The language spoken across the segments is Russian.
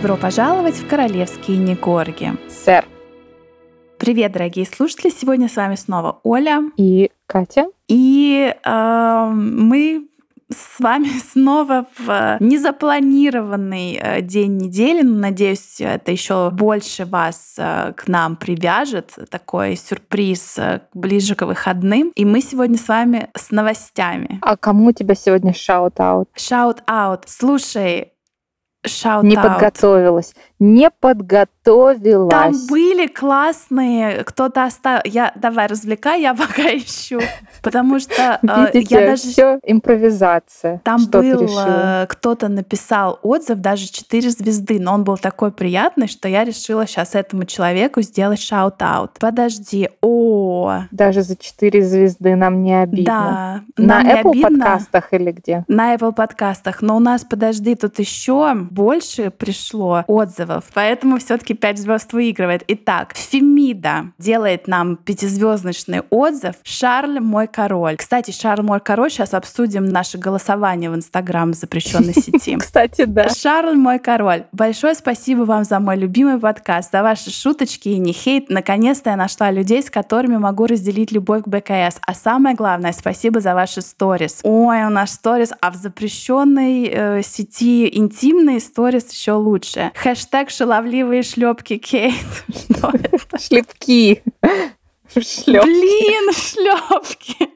Добро пожаловать в королевские не корги. Сэр. Привет, дорогие слушатели! Сегодня с вами снова Оля и Катя. И э, мы с вами снова в незапланированный э, день недели. Надеюсь, это еще больше вас э, к нам привяжет. Такой сюрприз э, ближе к выходным. И мы сегодня с вами с новостями. А кому у тебя сегодня shout-out? Shout-out. Слушай, Shout не подготовилась. Не подготовилась. Там были классные, кто-то оставил. Я давай развлекай, я пока ищу, потому что Видите, я даже все импровизация. Там что был кто-то написал отзыв даже 4 звезды, но он был такой приятный, что я решила сейчас этому человеку сделать shout-out. Подожди, о, даже за 4 звезды нам не обидно. Да, на Apple обидно. подкастах или где? На Apple подкастах, но у нас подожди, тут еще больше пришло отзывов, поэтому все-таки 5 звезд выигрывает. Итак, Фемида делает нам пятизвездочный отзыв. Шарль мой король. Кстати, Шарль мой король, сейчас обсудим наше голосование в Инстаграм запрещенной сети. Кстати, да. Шарль мой король. Большое спасибо вам за мой любимый подкаст, за ваши шуточки и не хейт. Наконец-то я нашла людей, с которыми могу разделить любовь к БКС. А самое главное, спасибо за ваши сторис. Ой, у нас сторис, а в запрещенной э, сети интимные сторис еще лучше. Хэштег шаловливые шлепки Кейт. Что это? Шлепки. Шлепки. Блин, шлепки.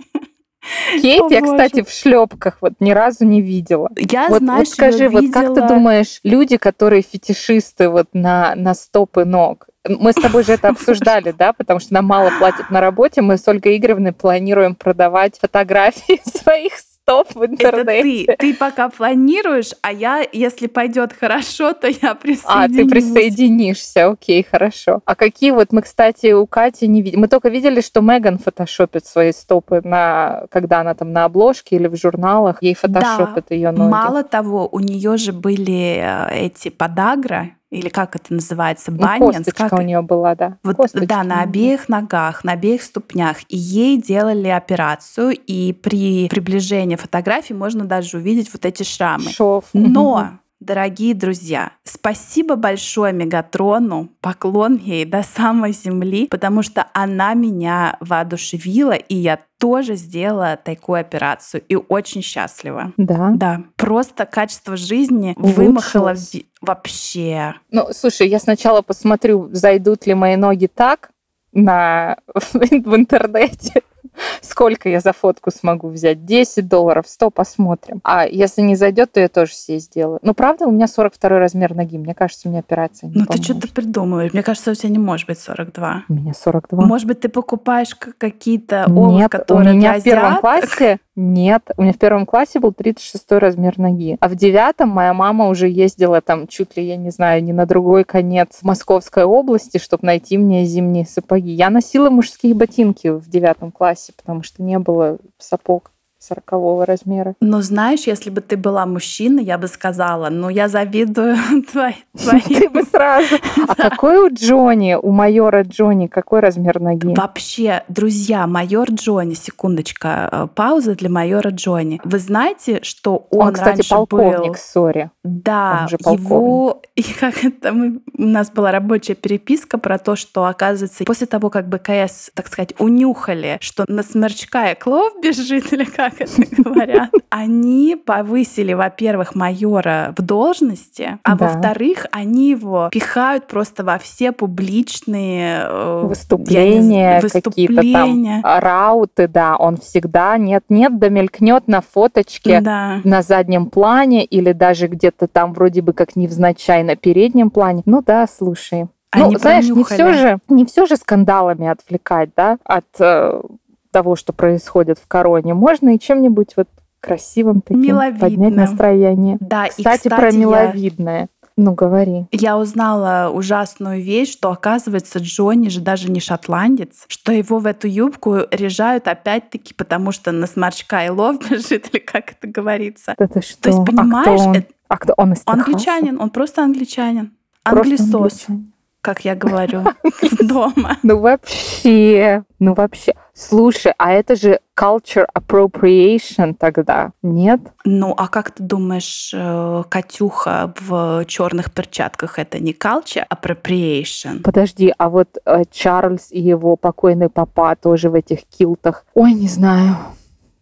Кейт, О, я, боже. кстати, в шлепках вот ни разу не видела. Я вот, знаешь, вот скажи, вот видела... как ты думаешь, люди, которые фетишисты вот на, на стопы ног, мы с тобой же это обсуждали, да, потому что нам мало платят на работе, мы с Ольгой Игоревной планируем продавать фотографии своих стоп в интернете. Это ты. Ты пока планируешь, а я, если пойдет хорошо, то я присоединюсь. А, ты присоединишься, окей, хорошо. А какие вот мы, кстати, у Кати не видели. Мы только видели, что Меган фотошопит свои стопы, на, когда она там на обложке или в журналах, ей фотошопят да. ее ноги. Мало того, у нее же были э, эти подагра, или как это называется, баннинс. Ну, как... у нее была, да. Вот, косточка. да, на обеих ногах, на обеих ступнях. И ей делали операцию, и при приближении фотографии можно даже увидеть вот эти шрамы. Шов. Но Дорогие друзья, спасибо большое Мегатрону, поклон ей до самой земли, потому что она меня воодушевила, и я тоже сделала такую операцию и очень счастлива. Да. Да. Просто качество жизни вымахало вообще. Ну, слушай, я сначала посмотрю, зайдут ли мои ноги так на в интернете сколько я за фотку смогу взять? 10 долларов, 100, посмотрим. А если не зайдет, то я тоже себе сделаю. Но правда, у меня 42 размер ноги. Мне кажется, у меня операция не Ну ты что-то придумываешь. Мне кажется, у тебя не может быть 42. У меня 42. Может быть, ты покупаешь какие-то обувь, Нет, которые у меня в первом классе нет, у меня в первом классе был 36 размер ноги. А в девятом моя мама уже ездила там чуть ли, я не знаю, не на другой конец Московской области, чтобы найти мне зимние сапоги. Я носила мужские ботинки в девятом классе, потому что не было сапог сорокового размера. Но знаешь, если бы ты была мужчина, я бы сказала, ну я завидую твоей. Ты бы сразу. А какой у Джонни, у майора Джонни, какой размер ноги? Вообще, друзья, майор Джонни, секундочка, э, пауза для майора Джонни. Вы знаете, что он, он кстати, полковник, сори. Да, его... И как это мы... У нас была рабочая переписка про то, что, оказывается, после того, как БКС, так сказать, унюхали, что на смерчка и клов бежит, или как как это говорят, они повысили, во-первых, майора в должности, а да. во-вторых, они его пихают просто во все публичные э, выступления, какие-то там рауты, да, он всегда нет-нет, да мелькнет на фоточке да. на заднем плане или даже где-то там вроде бы как невзначай на переднем плане. Ну да, слушай. Они ну, знаешь, не все же, не все же скандалами отвлекать, да, от э, того, что происходит в короне, можно и чем-нибудь вот красивым таким Миловидным. поднять настроение. Да, кстати, и, кстати про миловидное. Я... Ну, говори. Я узнала ужасную вещь, что, оказывается, Джонни же даже не шотландец, что его в эту юбку режают опять-таки, потому что на сморчка и лов бежит, или как это говорится. Это что? То есть, понимаешь, а кто он? Это... А кто он из Англичанин, он просто англичанин. Просто Англисос. Англичанин. Как я говорю, дома. Ну вообще, ну вообще. Слушай, а это же culture appropriation тогда, нет? Ну, а как ты думаешь, э, Катюха в черных перчатках это не culture appropriation? Подожди, а вот э, Чарльз и его покойный папа тоже в этих килтах. Ой, не знаю.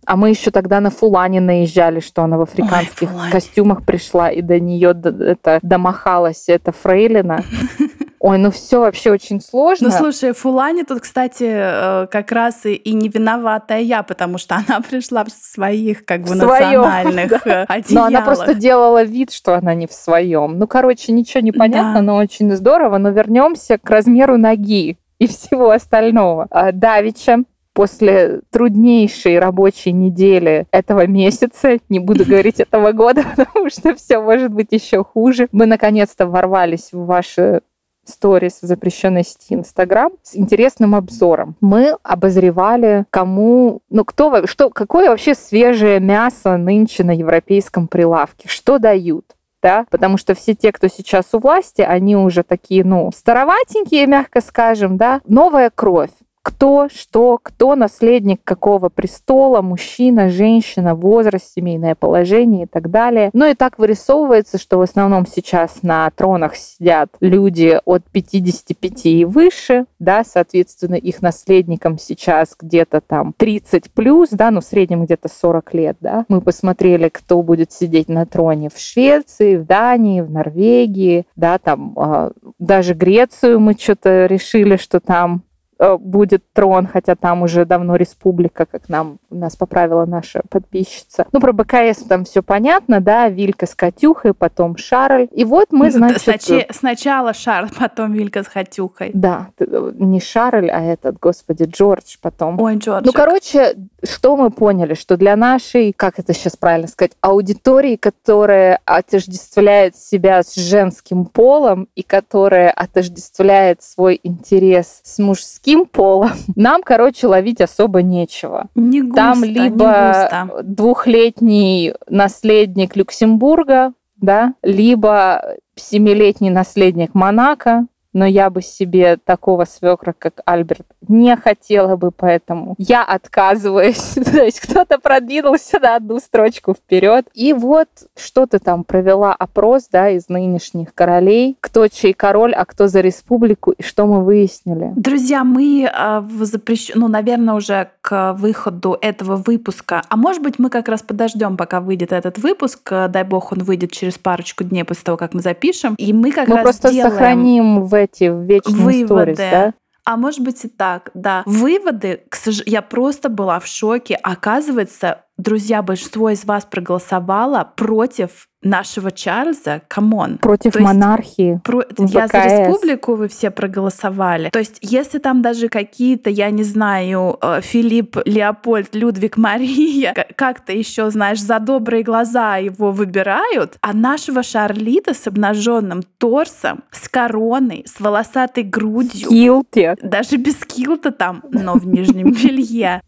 А мы еще тогда на Фулане наезжали, что она в африканских Ой, костюмах пришла, и до нее это домахалась эта фрейлина. Ой, ну все вообще очень сложно. Ну слушай, Фулани тут, кстати, э, как раз и, и не виноватая я, потому что она пришла в своих как бы в национальных своем, да. Но она просто делала вид, что она не в своем. Ну, короче, ничего не понятно, да. но очень здорово. Но вернемся к размеру ноги и всего остального. А, Давича после труднейшей рабочей недели этого месяца, не буду говорить этого года, потому что все может быть еще хуже, мы наконец-то ворвались в ваши сторис в запрещенной сети Инстаграм с интересным обзором. Мы обозревали, кому, ну кто, что, какое вообще свежее мясо нынче на европейском прилавке, что дают да, потому что все те, кто сейчас у власти, они уже такие, ну, староватенькие, мягко скажем, да, новая кровь кто, что, кто наследник какого престола, мужчина, женщина, возраст, семейное положение и так далее. Ну и так вырисовывается, что в основном сейчас на тронах сидят люди от 55 и выше, да, соответственно, их наследникам сейчас где-то там 30 плюс, да, ну в среднем где-то 40 лет, да. Мы посмотрели, кто будет сидеть на троне в Швеции, в Дании, в Норвегии, да, там э, даже Грецию мы что-то решили, что там будет трон, хотя там уже давно республика, как нам нас поправила наша подписчица. Ну, про БКС там все понятно, да, Вилька с Катюхой, потом Шарль. И вот мы, значит... Сначала, сначала Шарль, потом Вилька с Катюхой. Да, э, не Шарль, а этот, господи, Джордж потом. Ой, Джордж. Ну, короче, что мы поняли? Что для нашей, как это сейчас правильно сказать, аудитории, которая отождествляет себя с женским полом и которая отождествляет свой интерес с мужским полом, нам, короче, ловить особо нечего. Не густо, Там либо двухлетний наследник Люксембурга, да, либо семилетний наследник Монако, но я бы себе такого свекра, как Альберт, не хотела бы, поэтому я отказываюсь. То есть кто-то продвинулся на одну строчку вперед. И вот что ты там провела опрос, да, из нынешних королей, кто чей король, а кто за республику, и что мы выяснили? Друзья, мы э, в запрещ... ну, наверное, уже к выходу этого выпуска, а может быть, мы как раз подождем, пока выйдет этот выпуск, дай бог, он выйдет через парочку дней после того, как мы запишем, и мы как мы раз просто сделаем... сохраним в эти вечные выводы. сторис, да? А может быть и так, да. Выводы, к сожалению, я просто была в шоке. Оказывается, друзья, большинство из вас проголосовало против нашего Чарльза, come on. Против есть, монархии. Про... Я за республику вы все проголосовали. То есть, если там даже какие-то, я не знаю, э, Филипп, Леопольд, Людвиг, Мария, как-то еще, знаешь, за добрые глаза его выбирают, а нашего Шарлита с обнаженным торсом, с короной, с волосатой грудью. Килте. Даже без килта там, но в нижнем белье.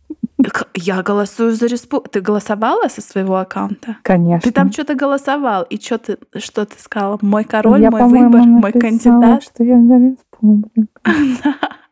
Я голосую за республику. Ты голосовала со своего аккаунта? Конечно. Ты там что-то голосовал, и что ты, что ты сказала? Мой король, я, мой выбор, мой кандидат. что я за республику.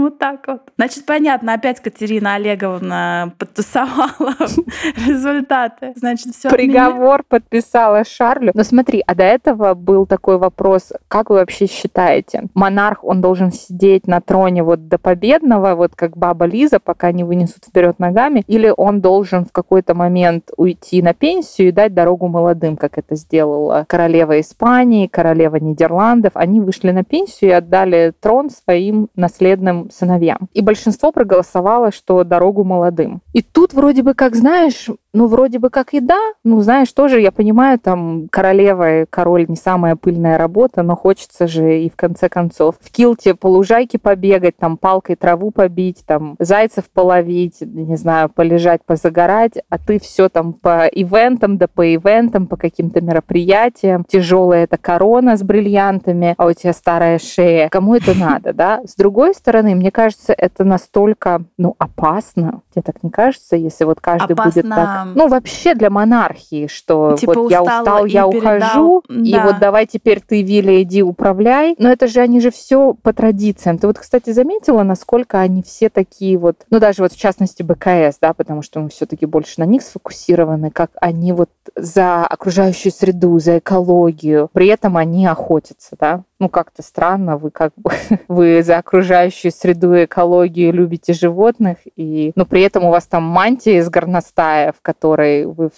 Вот так вот. Значит, понятно, опять Катерина Олеговна подтасовала результаты. Значит, все. Приговор подписала Шарлю. Но смотри, а до этого был такой вопрос, как вы вообще считаете, монарх, он должен сидеть на троне вот до победного, вот как баба Лиза, пока не вынесут вперед ногами, или он должен в какой-то момент уйти на пенсию и дать дорогу молодым, как это сделала королева Испании, королева Нидерландов. Они вышли на пенсию и отдали трон своим наследным сыновьям. И большинство проголосовало, что дорогу молодым. И тут вроде бы, как знаешь, ну, вроде бы как и да. Ну, знаешь, тоже я понимаю, там королева и король не самая пыльная работа, но хочется же и в конце концов в килте по лужайке побегать, там палкой траву побить, там зайцев половить, не знаю, полежать, позагорать, а ты все там по ивентам, да по ивентам, по каким-то мероприятиям. Тяжелая эта корона с бриллиантами, а у тебя старая шея. Кому это надо, да? С другой стороны, мне кажется, это настолько, ну, опасно. Тебе так не кажется, если вот каждый будет так Да. Ну, вообще для монархии, что Типа вот я устал, и я передал. ухожу, и Да. вот давай теперь ты, Виля, иди управляй. Но это же они же все по традициям. Ты вот, кстати, заметила, насколько они все такие вот, ну, даже вот в частности БКС, да, потому что мы все-таки больше на них сфокусированы, как они вот за окружающую среду, за экологию. При этом они охотятся, да. Ну, как-то странно, вы как бы вы за окружающую среду и экологию любите животных, и, но при этом у вас там мантия из горностая, в которой вы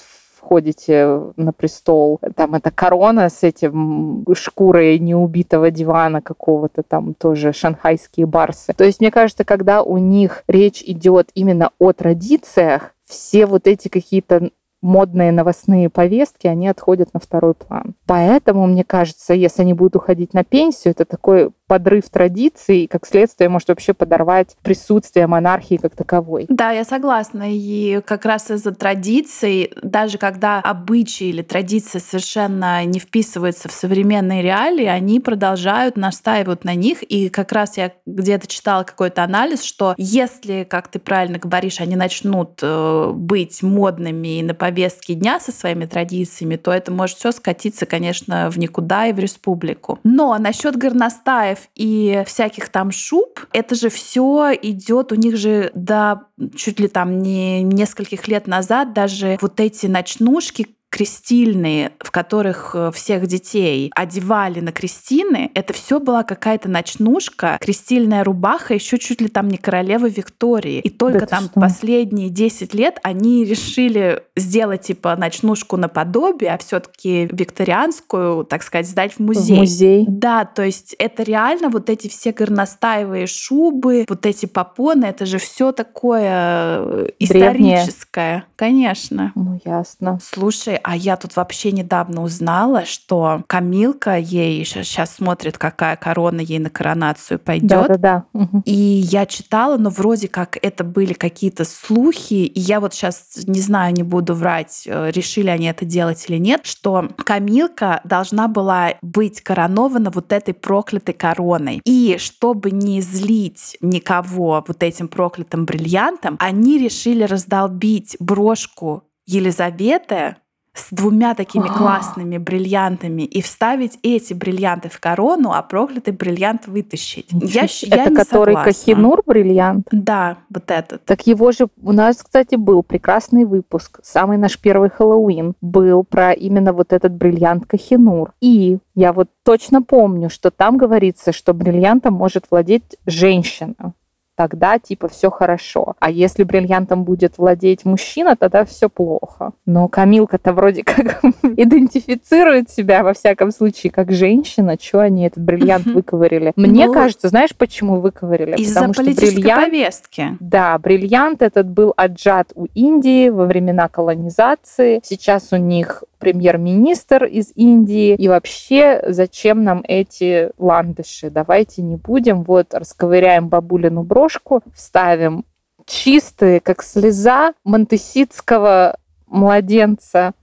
входите на престол, там эта корона с этим шкурой неубитого дивана какого-то там тоже шанхайские барсы. То есть мне кажется, когда у них речь идет именно о традициях, все вот эти какие-то модные новостные повестки, они отходят на второй план. Поэтому, мне кажется, если они будут уходить на пенсию, это такой подрыв традиций, и как следствие может вообще подорвать присутствие монархии как таковой. Да, я согласна. И как раз из-за традиций, даже когда обычаи или традиции совершенно не вписываются в современные реалии, они продолжают настаивать на них. И как раз я где-то читала какой-то анализ, что если, как ты правильно говоришь, они начнут э, быть модными и на повестке дня со своими традициями, то это может все скатиться, конечно, в никуда и в республику. Но насчет горностаев и всяких там шуб, это же все идет, у них же до чуть ли там не нескольких лет назад даже вот эти ночнушки крестильные, в которых э, всех детей одевали на крестины, это все была какая-то ночнушка, крестильная рубаха, еще чуть ли там не королевы Виктории. И только Да там что? последние 10 лет они решили сделать типа ночнушку наподобие, а все-таки викторианскую, так сказать, сдать в музей. В музей. Да, то есть это реально вот эти все горностаевые шубы, вот эти попоны, это же все такое э, Древнее. историческое, конечно. Ну, ясно. Слушай, а я тут вообще недавно узнала, что Камилка ей сейчас смотрит, какая корона ей на коронацию пойдет. Да-да-да. Мгм. И я читала, но вроде как это были какие-то слухи, и я вот сейчас не знаю, не буду врать, э, решили они это делать или нет, что Камилка должна была быть коронована вот этой проклятой короной. И чтобы не злить никого вот этим проклятым бриллиантом, они решили раздолбить брошку Елизаветы с двумя такими А. классными бриллиантами и вставить эти бриллианты в корону, а проклятый бриллиант вытащить. Я, щ- я Это не который согласна. Кахинур бриллиант? Да, вот этот. Так его же у нас, кстати, был прекрасный выпуск. Самый наш первый Хэллоуин был про именно вот этот бриллиант Кахинур. И я вот точно помню, что там говорится, что бриллиантом может владеть женщина. Тогда типа все хорошо. А если бриллиантом будет владеть мужчина, тогда все плохо. Но Камилка-то вроде как идентифицирует себя во всяком случае как женщина. Чего они этот бриллиант выковырили? Мне Ну, кажется, знаешь, почему выковырили? Из-за Потому что политической бриллиант повестки. да, бриллиант этот был отжат у Индии во времена колонизации. Сейчас у них премьер-министр из Индии. И вообще, зачем нам эти ландыши? Давайте не будем. Вот расковыряем бабулину брошку, вставим чистые, как слеза монтеситского младенца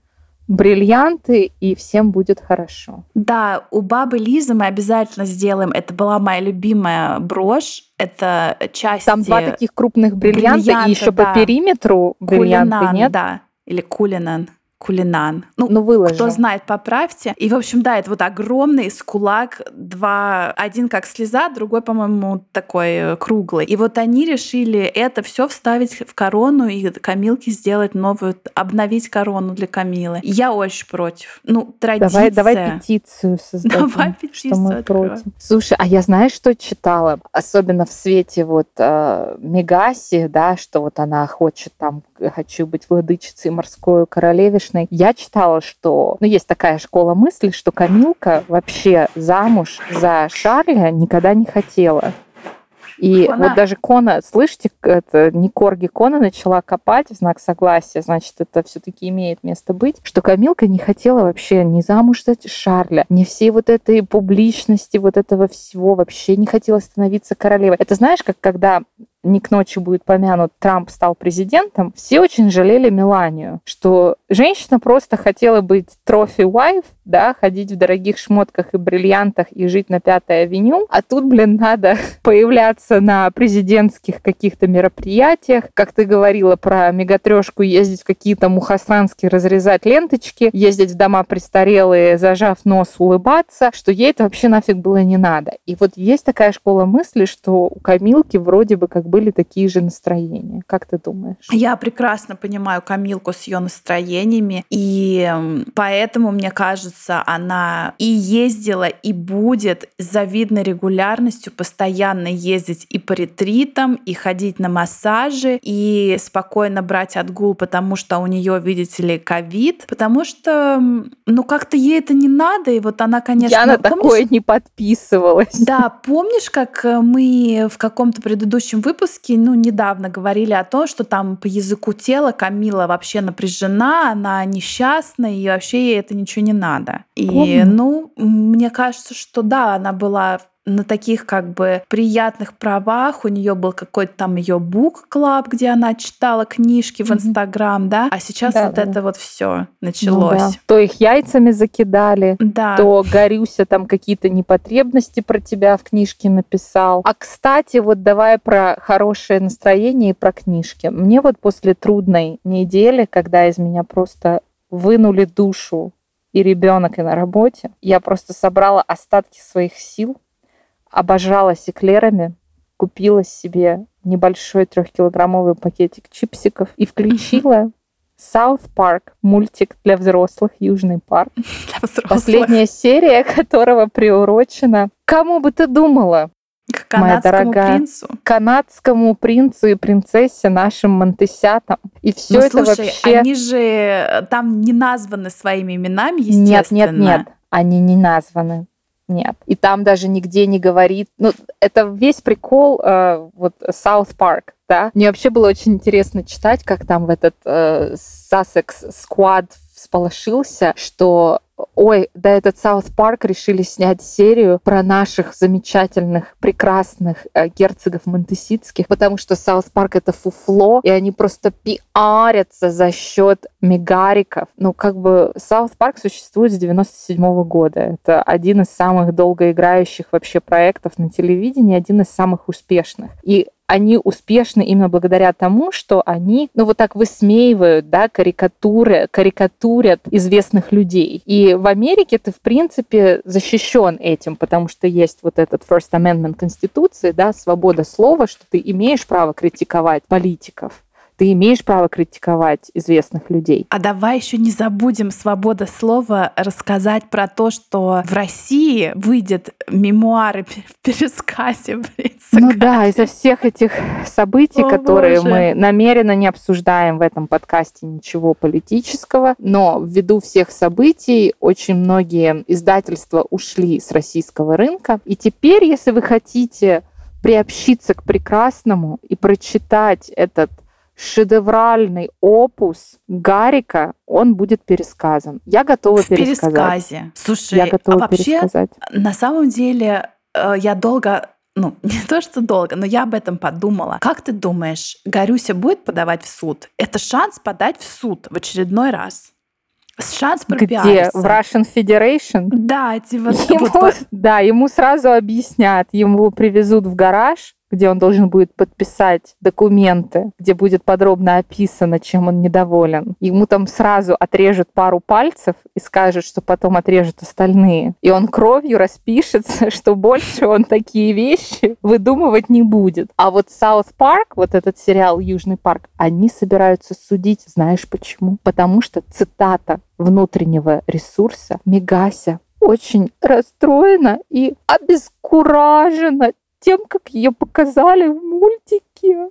бриллианты, и всем будет хорошо. Да, у бабы Лизы мы обязательно сделаем. Это была моя любимая брошь. Это часть Там два таких крупных бриллианта, бриллианта, и еще да. по периметру бриллианты, кулинан, нет? да. Или кулинан. Кулинан. Ну, Ну, выложим. Кто знает, поправьте. И, в общем, да, это вот огромный с кулак, два, один как слеза, другой, по-моему, такой э, круглый. И вот они решили это все вставить в корону и Камилке сделать новую, обновить корону для Камилы. Я очень против. Ну, традиция. Давай, давай петицию создадим, Давай что петицию мы откроем. против. Слушай, а я знаешь, что читала? Особенно в свете вот э, Мегаси, да, что вот она хочет там, хочу быть владычицей морской королевишной. Я читала, что, ну, есть такая школа мысли, что Камилка вообще замуж за Шарля никогда не хотела. И Кона. вот даже Кона, слышите, это не Корги Кона начала копать в знак согласия, значит, это все-таки имеет место быть, что Камилка не хотела вообще ни замуж за Шарля, ни всей вот этой публичности, вот этого всего, вообще не хотела становиться королевой. Это знаешь, как когда не к ночи будет помянут, Трамп стал президентом, все очень жалели Меланию, что женщина просто хотела быть трофи-вайф, да, ходить в дорогих шмотках и бриллиантах и жить на Пятой авеню, а тут, блин, надо появляться на президентских каких-то мероприятиях, как ты говорила про мегатрешку, ездить в какие-то мухасранские, разрезать ленточки, ездить в дома престарелые, зажав нос, улыбаться, что ей это вообще нафиг было не надо. И вот есть такая школа мысли, что у Камилки вроде бы как были такие же настроения. Как ты думаешь? Я прекрасно понимаю Камилку с ее настроениями, и поэтому, мне кажется, она и ездила, и будет с завидной регулярностью постоянно ездить и по ретритам, и ходить на массажи, и спокойно брать отгул, потому что у нее, видите ли, ковид, потому что, ну, как-то ей это не надо, и вот она, конечно... Я на помнишь, такое не подписывалась. Да, помнишь, как мы в каком-то предыдущем выпуске, ну, недавно говорили о том, что там по языку тела Камила вообще напряжена, она несчастна, и вообще ей это ничего не надо. И, Помню. ну, мне кажется, что да, она была на таких как бы приятных правах. У нее был какой-то там ее бук клаб, где она читала книжки в Инстаграм, да. А сейчас да, вот да. это вот все началось. Ну, да. То их яйцами закидали, да. то Горюся там какие-то непотребности про тебя в книжке написал. А кстати, вот давай про хорошее настроение и про книжки. Мне вот после трудной недели, когда из меня просто вынули душу и ребенок, и на работе, я просто собрала остатки своих сил обожалась эклерами, купила себе небольшой трехкилограммовый пакетик чипсиков и включила South Park, мультик для взрослых, Южный парк. Для взрослых. Последняя серия которого приурочена. Кому бы ты думала? К канадскому моя дорогая, принцу. Канадскому принцу и принцессе нашим Монтесятам. И все ну, это слушай, вообще... они же э, там не названы своими именами, естественно. Нет, нет, нет. Они не названы. Нет. И там даже нигде не говорит... Ну, это весь прикол э, вот South Park, да. Мне вообще было очень интересно читать, как там в этот э, Sussex Squad всполошился, что ой, да этот South Park решили снять серию про наших замечательных, прекрасных э, герцогов монтеситских, потому что South Park это фуфло, и они просто пиарятся за счет мегариков. Ну, как бы South Park существует с 97 -го года. Это один из самых долгоиграющих вообще проектов на телевидении, один из самых успешных. И они успешны именно благодаря тому, что они, ну, вот так высмеивают, да, карикатуры, карикатурят известных людей. И в Америке ты, в принципе, защищен этим, потому что есть вот этот First Amendment Конституции, да, свобода слова, что ты имеешь право критиковать политиков ты имеешь право критиковать известных людей. А давай еще не забудем свобода слова рассказать про то, что в России выйдет мемуары в пересказе Ну да, из-за всех этих событий, О, которые Боже. мы намеренно не обсуждаем в этом подкасте ничего политического, но ввиду всех событий очень многие издательства ушли с российского рынка. И теперь, если вы хотите приобщиться к прекрасному и прочитать этот шедевральный опус Гарика, он будет пересказан. Я готова в пересказать. пересказе. Слушай, я готова а вообще, пересказать. на самом деле, э, я долго ну, не то, что долго, но я об этом подумала. Как ты думаешь, Гарюся будет подавать в суд? Это шанс подать в суд в очередной раз. Шанс пропиариться. Где? В Russian Federation? Да, типа... Ему, вот... Да, ему сразу объяснят, ему привезут в гараж, где он должен будет подписать документы, где будет подробно описано, чем он недоволен. Ему там сразу отрежут пару пальцев и скажут, что потом отрежут остальные. И он кровью распишется, что больше он такие вещи выдумывать не будет. А вот South Park, вот этот сериал Южный парк, они собираются судить, знаешь почему? Потому что цитата внутреннего ресурса Мегася очень расстроена и обескуражена тем, как ее показали в мультике.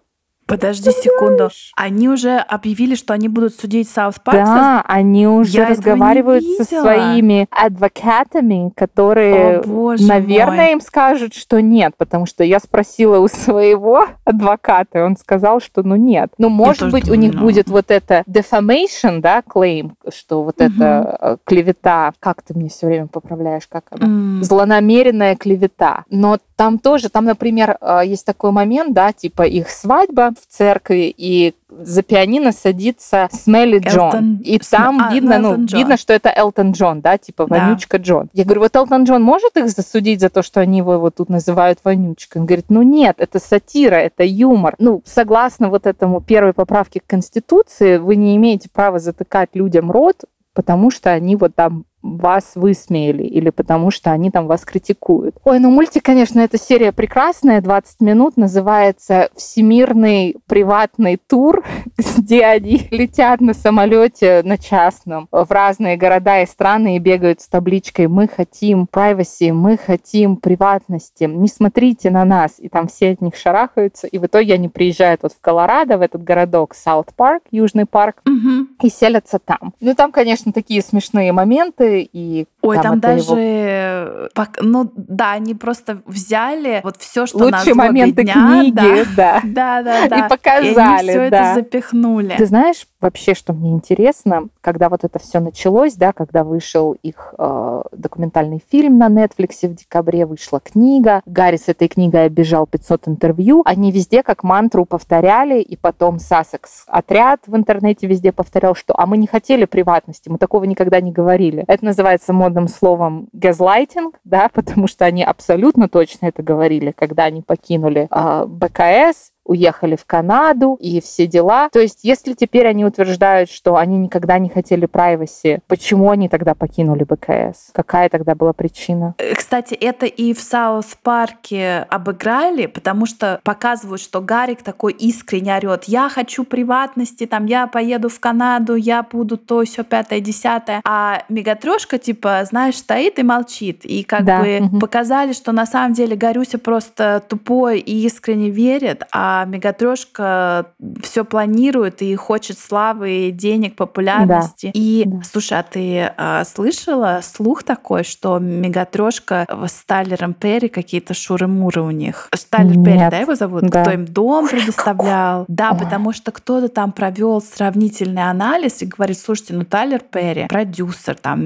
Подожди секунду. Они уже объявили, что они будут судить South Park? Да, они уже Я разговаривают со своими адвокатами, которые, О, наверное, мой. им скажут, что нет, потому что я спросила у своего адвоката, и он сказал, что ну нет. Ну, может быть, думаю, у них но... будет вот это defamation, да, claim, что вот угу. это э, клевета, как ты мне все время поправляешь, как она? Mm. Злонамеренная клевета. Но там тоже, там, например, э, есть такой момент, да, типа их свадьба в церкви, и за пианино садится Смелли Джон. И там а, видно, ну, Джон. видно, что это Элтон Джон, да, типа вонючка да. Джон. Я говорю, вот Элтон Джон может их засудить за то, что они его вот тут называют вонючкой? Он говорит, ну нет, это сатира, это юмор. Ну, согласно вот этому первой поправке к Конституции, вы не имеете права затыкать людям рот, потому что они вот там вас высмеяли или потому что они там вас критикуют. Ой, ну мультик, конечно, эта серия прекрасная, 20 минут, называется «Всемирный приватный тур», где они летят на самолете на частном в разные города и страны и бегают с табличкой «Мы хотим privacy, мы хотим приватности, не смотрите на нас». И там все от них шарахаются, и в итоге они приезжают вот в Колорадо, в этот городок Саут Парк, Южный парк, угу. и селятся там. Ну, там, конечно, такие смешные моменты, и Ой, там, там даже, его... ну да, они просто взяли вот все, что лучшие на моменты дня, книги, да, да, да, да, и показали, и они все да. это запихнули. Ты знаешь, вообще, что мне интересно, когда вот это все началось, да, когда вышел их э, документальный фильм на Netflix в декабре, вышла книга, Гарри с этой книгой обижал 500 интервью, они везде как мантру повторяли, и потом Сассекс отряд в интернете везде повторял, что «а мы не хотели приватности, мы такого никогда не говорили». Это называется модным словом газлайтинг, да, потому что они абсолютно точно это говорили, когда они покинули э, БКС, уехали в Канаду и все дела. То есть, если теперь они утверждают, что они никогда не хотели privacy, почему они тогда покинули БКС? Какая тогда была причина? Э, кстати, это и в South Park е обыграли, потому что показывают, что Гарик такой искренне орет: я хочу приватности, там, я поеду в Канаду, я буду то, все пятое, десятое. А Мегатрешка, типа, знаешь, стоит и молчит. И как да. бы угу. показали, что на самом деле Гарюся просто тупой и искренне верит, а а Мегатрешка все планирует и хочет славы, денег, популярности. Да. И да. слушай, а ты а, слышала слух такой, что Мегатрешка с Тайлером Перри какие-то шуры-муры у них? Тайлер Нет. Перри, да, его зовут? Да. Кто им дом предоставлял? Да, потому что кто-то там провел сравнительный анализ и говорит, слушайте, ну Тайлер Перри, продюсер, там,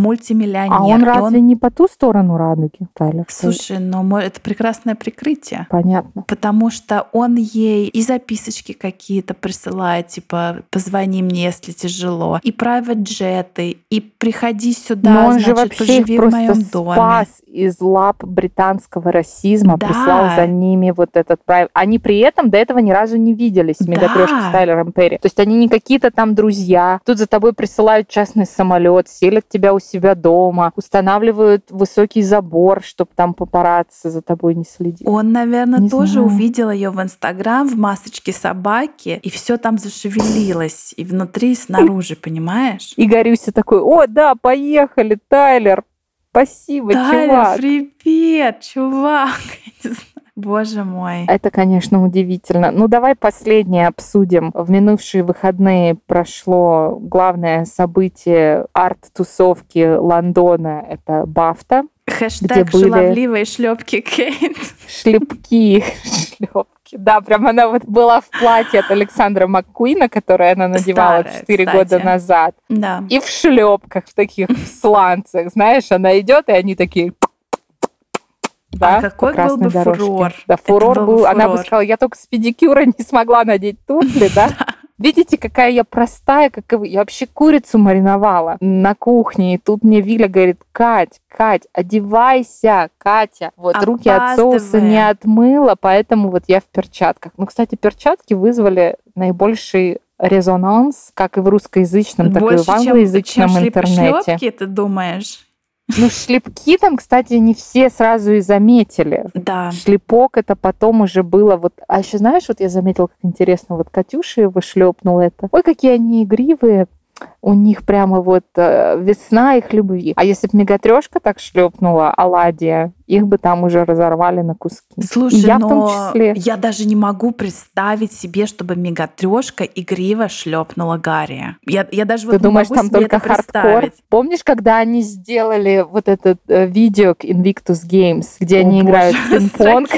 мультимиллионер. А он разве он... не по ту сторону радуги, Тайлер? Слушай, ну это прекрасное прикрытие. Понятно. Потому что он он ей и записочки какие-то присылает, типа «позвони мне, если тяжело», и private джеты, и «приходи сюда, Но он значит, же вообще поживи их в моем доме». спас из лап британского расизма, да. прислал за ними вот этот private... Они при этом до этого ни разу не виделись да. с Тайлером Перри. То есть они не какие-то там друзья. Тут за тобой присылают частный самолет, селят тебя у себя дома, устанавливают высокий забор, чтобы там папарацци за тобой не следили. Он, наверное, не тоже знаю. увидел ее в Инстаграм в масочке собаки, и все там зашевелилось и внутри, и снаружи, понимаешь? И Горюся такой, о, да, поехали, Тайлер, спасибо, Тайлер, чувак. привет, чувак. Боже мой. Это, конечно, удивительно. Ну, давай последнее обсудим. В минувшие выходные прошло главное событие арт-тусовки Лондона. Это Бафта. Хэштег где были... шаловливые шлепки Кейт. Шлепки, шлепки. Да, прям она вот была в платье от Александра Маккуина, которое она надевала четыре года назад. Да. И в шлепках, в таких сланцах. Знаешь, она идет, и они такие да, а какой был бы дорожке. фурор? Да, фурор был, был фурор. она бы сказала, я только с педикюра не смогла надеть туфли, да? Видите, какая я простая, как я вообще курицу мариновала на кухне. И тут мне Виля говорит, Кать, Кать, одевайся, Катя. Вот руки от соуса не отмыла, поэтому вот я в перчатках. Ну, кстати, перчатки вызвали наибольший резонанс, как и в русскоязычном, Больше, так и в англоязычном чем, чем интернете. Шлепки, ты думаешь? Ну, шлепки там, кстати, не все сразу и заметили. Да. Шлепок это потом уже было вот... А еще знаешь, вот я заметила, как интересно, вот Катюша его шлепнула это. Ой, какие они игривые. У них прямо вот э, весна их любви. А если бы мегатрешка так шлепнула Аладия, их бы там уже разорвали на куски. Слушай, я но в том числе. Я даже не могу представить себе, чтобы мегатрешка игриво шлепнула Гарри. Я, я даже Ты вот думаешь, там только хардкор? Помнишь, когда они сделали вот это э, видео к Invictus Games, где О, они боже, играют в пинг-понг?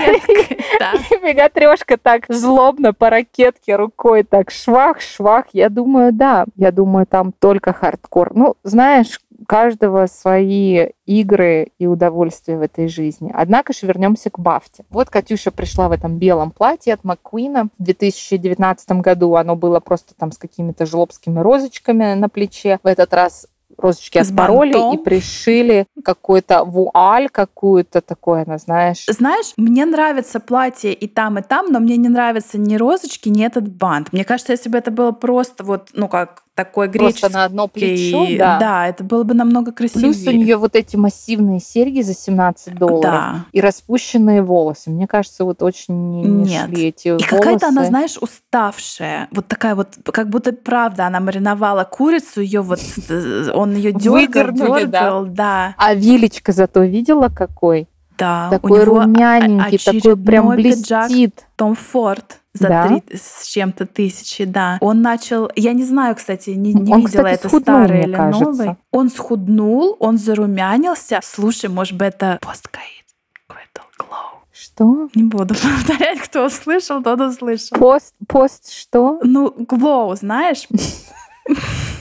И мегатрешка так злобно по ракетке рукой так швах-швах. Я думаю, да, я думаю, там только хардкор. Ну, знаешь, каждого свои игры и удовольствия в этой жизни. Однако же вернемся к Бафте. Вот Катюша пришла в этом белом платье от Маккуина. В 2019 году оно было просто там с какими-то жлобскими розочками на плече. В этот раз розочки отпороли и пришили какой-то вуаль какую-то такое, она знаешь. Знаешь, мне нравится платье и там, и там, но мне не нравятся ни розочки, ни этот бант. Мне кажется, если бы это было просто вот, ну как такой греческий. Просто на одно плечо, да. Да, это было бы намного красивее. Плюс у нее вот эти массивные серьги за 17 долларов. Да. И распущенные волосы. Мне кажется, вот очень не, не Нет. шли эти И волосы. какая-то она, знаешь, уставшая. Вот такая вот, как будто правда, она мариновала курицу, ее вот, э, он ее дергал, дергал, да. да. А Вилечка зато видела какой? Да, такой у него румяненький, такой прям блестит. Том Форд за да? три с чем-то тысячи, да. Он начал, я не знаю, кстати, не, не он, видела кстати, это схуднул, старый или кажется. новый. Он схуднул, он зарумянился. Слушай, может быть, это посткаид какой-то glow. Что? Не буду повторять, кто услышал, тот услышал. Пост, пост что? Ну, glow, знаешь?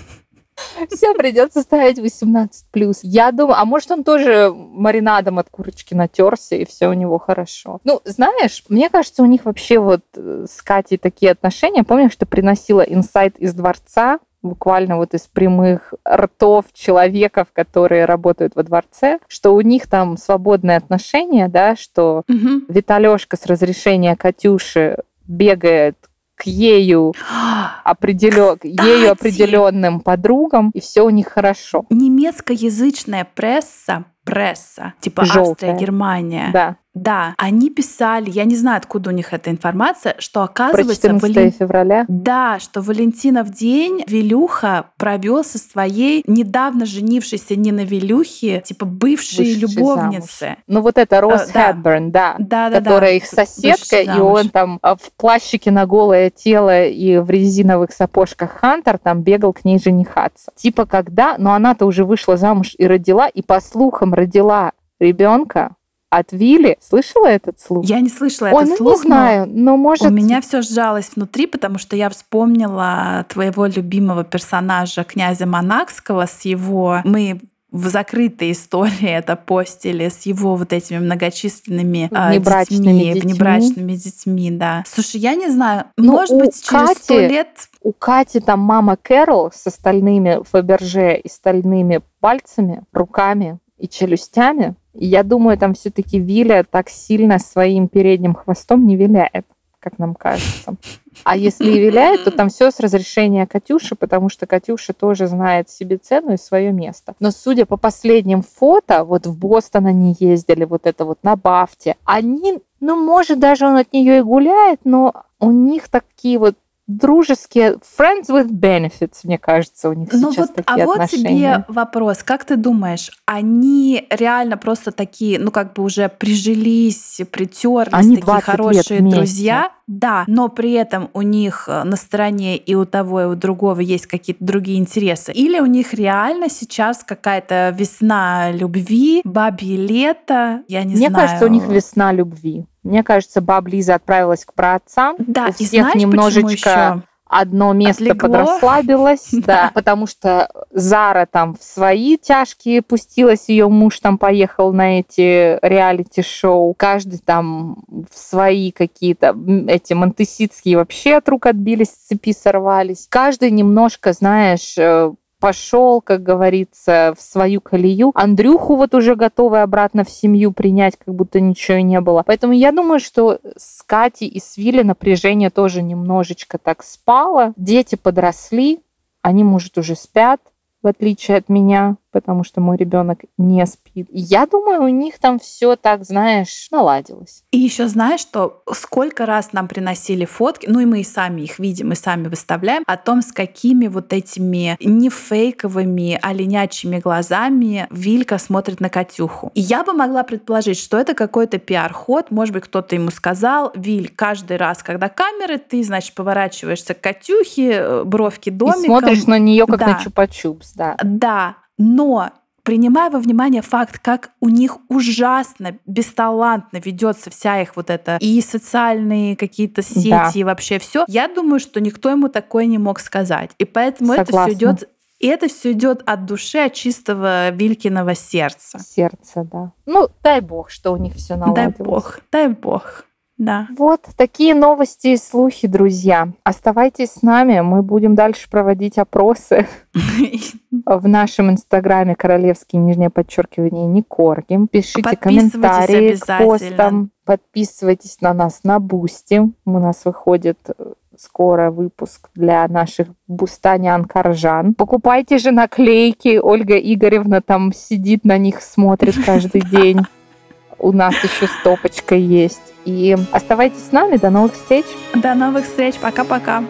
Все придется ставить 18 плюс. Я думаю, а может он тоже маринадом от курочки натерся и все у него хорошо. Ну, знаешь, мне кажется, у них вообще вот э, с Катей такие отношения. Помнишь, что приносила инсайт из дворца? буквально вот из прямых ртов человеков, которые работают во дворце, что у них там свободные отношения, да, что угу. Виталешка с разрешения Катюши бегает к ею, определен, ею определенным подругам, и все у них хорошо. Немецкоязычная пресса пресса, типа Желтая. Австрия, Германия. Да. Да, они писали, я не знаю, откуда у них эта информация, что оказывается... Про 14 Вален... февраля? Да, что Валентинов день Вилюха провел со своей недавно женившейся не на Вилюхе, типа бывшей любовницы. Замуж. Ну вот это Росс uh, Хэтберн, да. Да, да, Которая да. их соседка, и он там а, в плащике на голое тело и в резиновых сапожках Хантер там бегал к ней женихаться. Типа когда, но она-то уже вышла замуж и родила, и по слухам родила ребенка от Вилли. Слышала этот слух? Я не слышала Ой, этот ну, слух. не знаю, но может... У меня все сжалось внутри, потому что я вспомнила твоего любимого персонажа князя Монакского с его... Мы в закрытой истории это постили с его вот этими многочисленными а, внебрачными детьми, детьми. внебрачными детьми, да. Слушай, я не знаю, ну, может быть, через сто лет... У Кати там мама Кэрол с остальными Фаберже и стальными пальцами, руками и челюстями. И я думаю, там все-таки Виля так сильно своим передним хвостом не виляет, как нам кажется. А если и виляет, то там все с разрешения Катюши, потому что Катюша тоже знает себе цену и свое место. Но судя по последним фото, вот в Бостон они ездили, вот это вот на Бафте, они, ну, может, даже он от нее и гуляет, но у них такие вот дружеские friends with benefits, мне кажется, у них ну сейчас вот, такие а отношения. вот тебе вопрос, как ты думаешь, они реально просто такие, ну как бы уже прижились, притерлись, они такие хорошие друзья? Да, но при этом у них э, на стороне и у того, и у другого есть какие-то другие интересы. Или у них реально сейчас какая-то весна любви, бабье лето, я не Мне знаю. Мне кажется, у них весна любви. Мне кажется, баб Лиза отправилась к праотцам. Да, у всех и знаешь, немножечко одно место Отлегло. подрасслабилось, да, потому что Зара там в свои тяжкие пустилась, ее муж там поехал на эти реалити-шоу, каждый там в свои какие-то эти монтеситские вообще от рук отбились, цепи сорвались. Каждый немножко, знаешь, э, пошел, как говорится, в свою колею. Андрюху вот уже готовы обратно в семью принять, как будто ничего не было. Поэтому я думаю, что с Катей и с Вилли напряжение тоже немножечко так спало. Дети подросли, они, может, уже спят, в отличие от меня. Потому что мой ребенок не спит. Я думаю, у них там все так, знаешь, наладилось. И еще знаешь, что сколько раз нам приносили фотки, ну и мы и сами их видим, и сами выставляем, о том, с какими вот этими не фейковыми, а ленячими глазами Вилька смотрит на Катюху. И я бы могла предположить, что это какой-то пиар-ход, может быть, кто-то ему сказал, Виль, каждый раз, когда камеры, ты, значит, поворачиваешься к Катюхе, э, бровки домиком. И смотришь на нее как да. на чупа-чупс, да. Да, но принимая во внимание факт, как у них ужасно, бесталантно ведется вся их вот это и социальные какие-то сети, да. и вообще все, я думаю, что никто ему такое не мог сказать. И поэтому Согласна. это все идет и это все идет от души, от чистого Вилькиного сердца. Сердце, да. Ну, дай бог, что у них все наладилось. Дай бог, дай бог. Да. Вот такие новости и слухи, друзья. Оставайтесь с нами, мы будем дальше проводить опросы в нашем инстаграме королевские нижнее подчеркивание не корги. Пишите комментарии к постам, подписывайтесь на нас на Бусти. У нас выходит э, скоро выпуск для наших бустанян каржан. Покупайте же наклейки. Ольга Игоревна там сидит на них, смотрит каждый день. У нас еще стопочка есть. И оставайтесь с нами. До новых встреч. До новых встреч. Пока-пока.